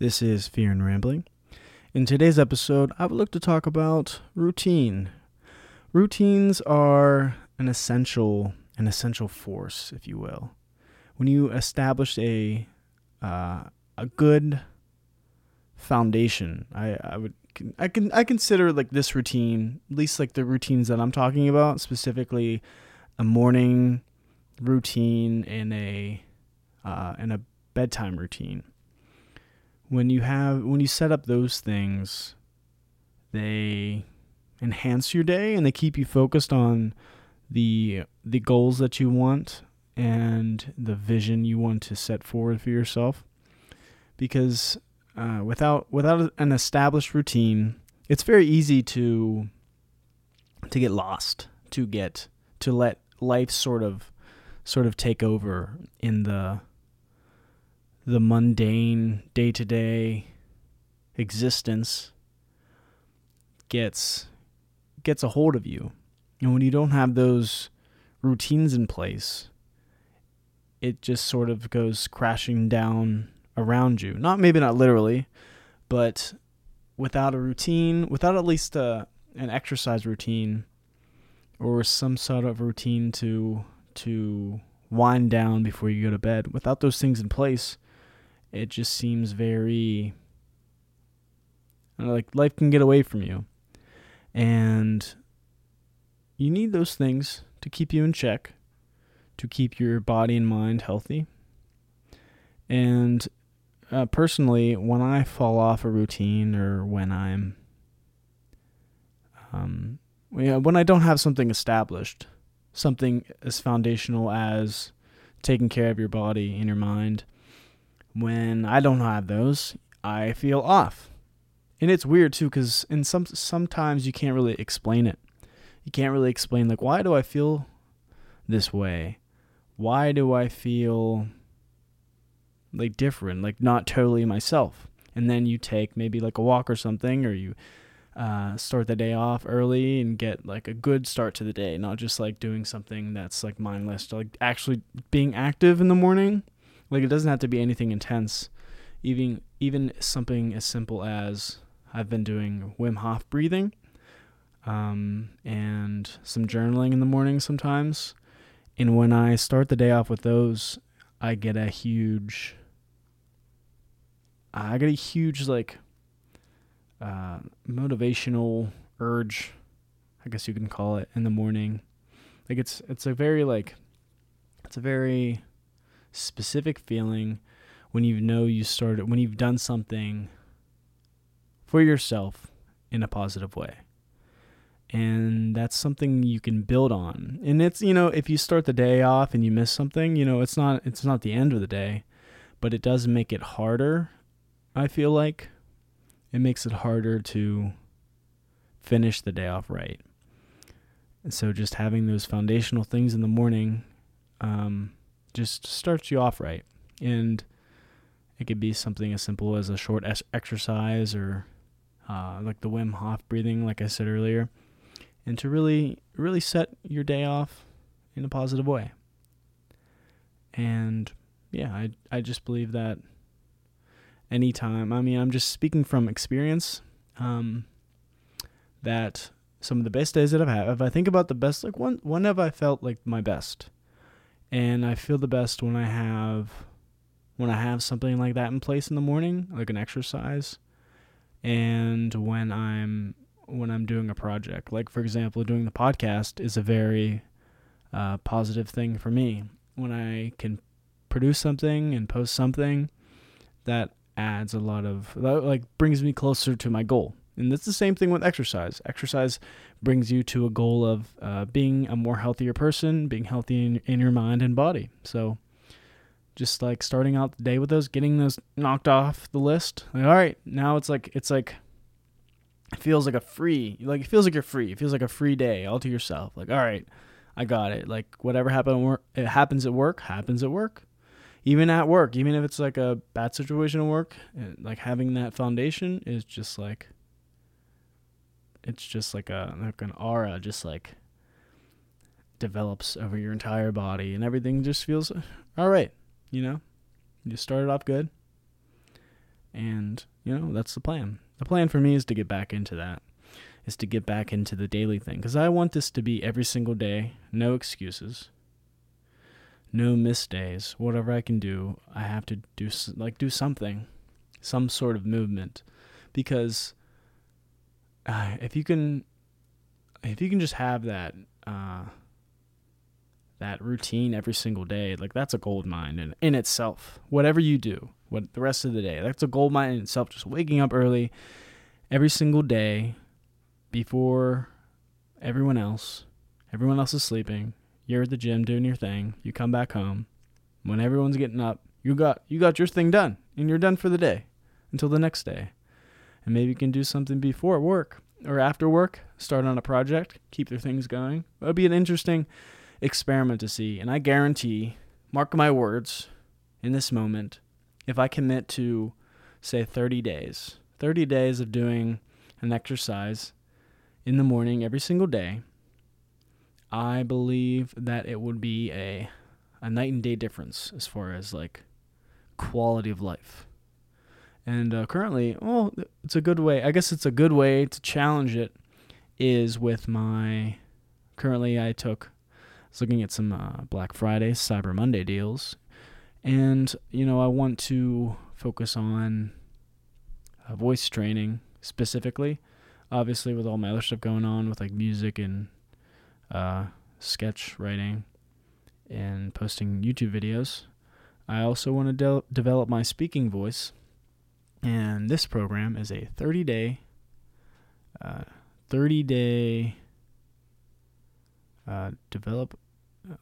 This is Fear and Rambling. In today's episode, I would look to talk about routine. Routines are an essential, an essential force, if you will. When you establish a uh, a good foundation, I, I would I can I consider like this routine, at least like the routines that I'm talking about, specifically a morning routine and a uh, and a bedtime routine. When you have when you set up those things, they enhance your day and they keep you focused on the the goals that you want and the vision you want to set forward for yourself. Because uh, without without an established routine, it's very easy to to get lost, to get to let life sort of sort of take over in the the mundane day-to-day existence gets gets a hold of you. And when you don't have those routines in place, it just sort of goes crashing down around you. Not maybe not literally, but without a routine, without at least a, an exercise routine or some sort of routine to to wind down before you go to bed, without those things in place, it just seems very like life can get away from you. And you need those things to keep you in check, to keep your body and mind healthy. And uh, personally, when I fall off a routine or when I'm, um, when I don't have something established, something as foundational as taking care of your body and your mind, when I don't have those, I feel off. And it's weird too, because in some sometimes you can't really explain it. You can't really explain like why do I feel this way? Why do I feel like different, like not totally myself. And then you take maybe like a walk or something, or you uh, start the day off early and get like a good start to the day, not just like doing something that's like mindless, like actually being active in the morning. Like it doesn't have to be anything intense. Even even something as simple as I've been doing Wim Hof breathing, um, and some journaling in the morning sometimes. And when I start the day off with those, I get a huge I get a huge like uh, motivational urge, I guess you can call it, in the morning. Like it's it's a very like it's a very specific feeling when you know you started when you've done something for yourself in a positive way. And that's something you can build on. And it's, you know, if you start the day off and you miss something, you know, it's not it's not the end of the day, but it does make it harder I feel like it makes it harder to finish the day off right. And so just having those foundational things in the morning um, just starts you off right. And it could be something as simple as a short es- exercise or uh, like the Wim Hof breathing, like I said earlier, and to really, really set your day off in a positive way. And yeah, I, I just believe that anytime. I mean, I'm just speaking from experience. Um, that some of the best days that I've had, if I think about the best, like when when have I felt like my best? And I feel the best when I have when I have something like that in place in the morning, like an exercise, and when I'm when I'm doing a project. Like for example, doing the podcast is a very uh, positive thing for me. When I can produce something and post something that adds a lot of that like brings me closer to my goal. And it's the same thing with exercise. Exercise brings you to a goal of uh, being a more healthier person, being healthy in, in your mind and body. So, just like starting out the day with those, getting those knocked off the list. Like, all right, now it's like it's like it feels like a free, like it feels like you're free. It feels like a free day all to yourself. Like, all right, I got it. Like whatever happened, it happens at work, happens at work even at work, even if it's like a bad situation at work, like having that foundation is just like it's just like a like an aura just like develops over your entire body and everything just feels all right, you know? You started off good. And you know, that's the plan. The plan for me is to get back into that, is to get back into the daily thing. Because I want this to be every single day, no excuses, no missed days. Whatever I can do, I have to do, like, do something, some sort of movement. Because uh, if you can, if you can just have that, uh, that routine every single day, like that's a gold mine in, in itself. Whatever you do, what the rest of the day, that's a gold mine in itself. Just waking up early every single day before everyone else, everyone else is sleeping. You're at the gym doing your thing. You come back home when everyone's getting up. You got you got your thing done, and you're done for the day until the next day. And maybe you can do something before work or after work. Start on a project, keep their things going. It'll be an interesting experiment to see. And I guarantee, mark my words, in this moment, if I commit to, say, 30 days, 30 days of doing an exercise in the morning every single day, I believe that it would be a a night and day difference as far as like quality of life. And uh, currently, well, it's a good way. I guess it's a good way to challenge it. Is with my currently I took was looking at some uh, Black Friday, Cyber Monday deals, and you know I want to focus on uh, voice training specifically. Obviously, with all my other stuff going on with like music and uh, sketch writing and posting YouTube videos, I also want to de- develop my speaking voice. And this program is a 30 day, uh, 30 day uh, develop uh,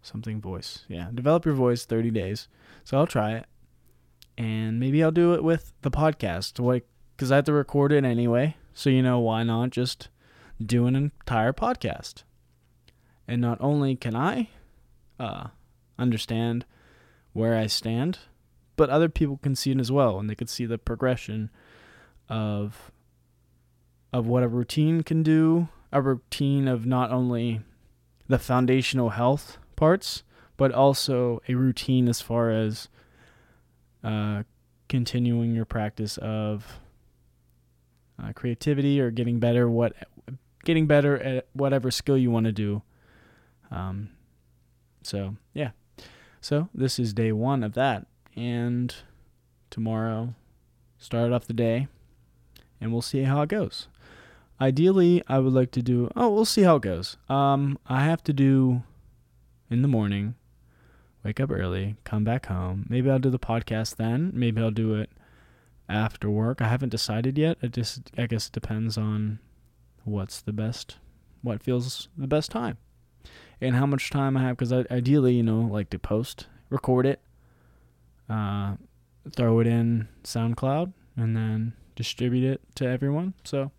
something voice. Yeah, develop your voice 30 days. So I'll try it. And maybe I'll do it with the podcast. Like, because I have to record it anyway. So, you know, why not just do an entire podcast? And not only can I uh, understand where I stand, but other people can see it as well. And they can see the progression of of what a routine can do a routine of not only the foundational health parts, but also a routine as far as uh, continuing your practice of uh, creativity or getting better what getting better at whatever skill you want to do. Um, so yeah, so this is day one of that, and tomorrow start off the day, and we'll see how it goes. Ideally, I would like to do. Oh, we'll see how it goes. Um, I have to do in the morning. Wake up early, come back home. Maybe I'll do the podcast then. Maybe I'll do it after work. I haven't decided yet. It just, I guess, it depends on what's the best, what feels the best time, and how much time I have. Because ideally, you know, like to post, record it, uh, throw it in SoundCloud, and then distribute it to everyone. So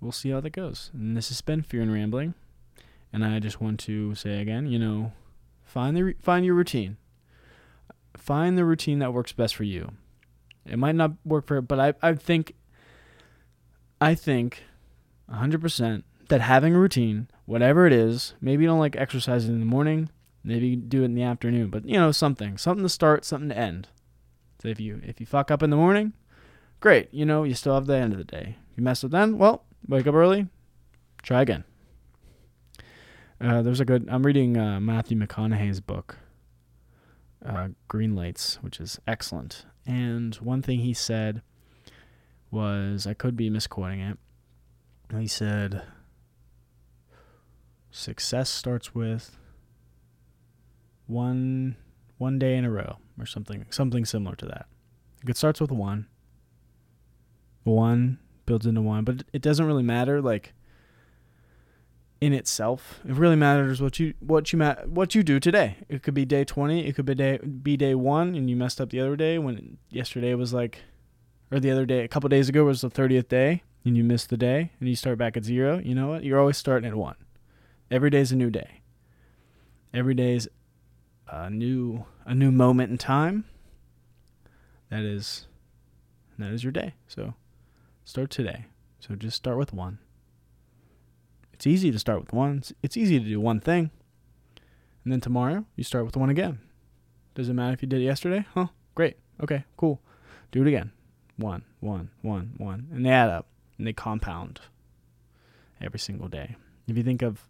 we'll see how that goes. And this has been Fear and Rambling. And I just want to say again, you know, find the find your routine. Find the routine that works best for you. It might not work for, but I I think I think 100% that having a routine, whatever it is, maybe you don't like exercising in the morning, maybe do it in the afternoon, but you know, something, something to start, something to end. So if you if you fuck up in the morning, great, you know, you still have the end of the day. You mess up then, well, wake up early, try again. Uh, there's a good. I'm reading uh, Matthew McConaughey's book, uh, Green Lights, which is excellent. And one thing he said was, I could be misquoting it. He said, "Success starts with one one day in a row, or something something similar to that. It starts with one. One builds into one, but it doesn't really matter like in itself. It really matters what you what you ma- what you do today. It could be day 20, it could be day be day 1 and you messed up the other day when yesterday was like or the other day a couple days ago was the 30th day and you missed the day and you start back at 0. You know what? You're always starting at 1. Every day's a new day. Every day's a new a new moment in time. That is that is your day. So Start today. So just start with one. It's easy to start with one. It's easy to do one thing. And then tomorrow, you start with one again. Does it matter if you did it yesterday? Huh? Great. Okay, cool. Do it again. one, one, one, one, and they add up and they compound every single day. If you think of,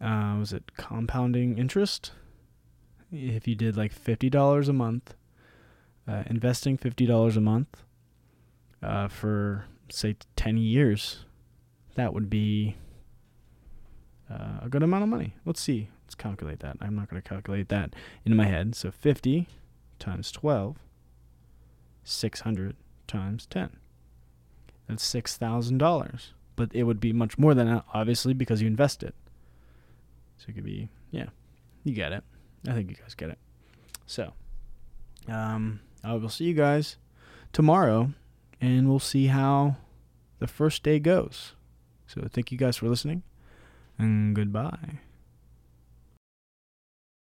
uh, was it compounding interest? If you did like fifty dollars a month, uh, investing fifty dollars a month uh, for say ten years, that would be uh, a good amount of money. Let's see. Let's calculate that. I'm not going to calculate that in my head. So 50 times 12, 600 times 10. That's $6,000. But it would be much more than that, obviously, because you invest it. So it could be, yeah, you get it. I think you guys get it. So, um, I will see you guys tomorrow, and we'll see how the first day goes. So, thank you guys for listening, and goodbye.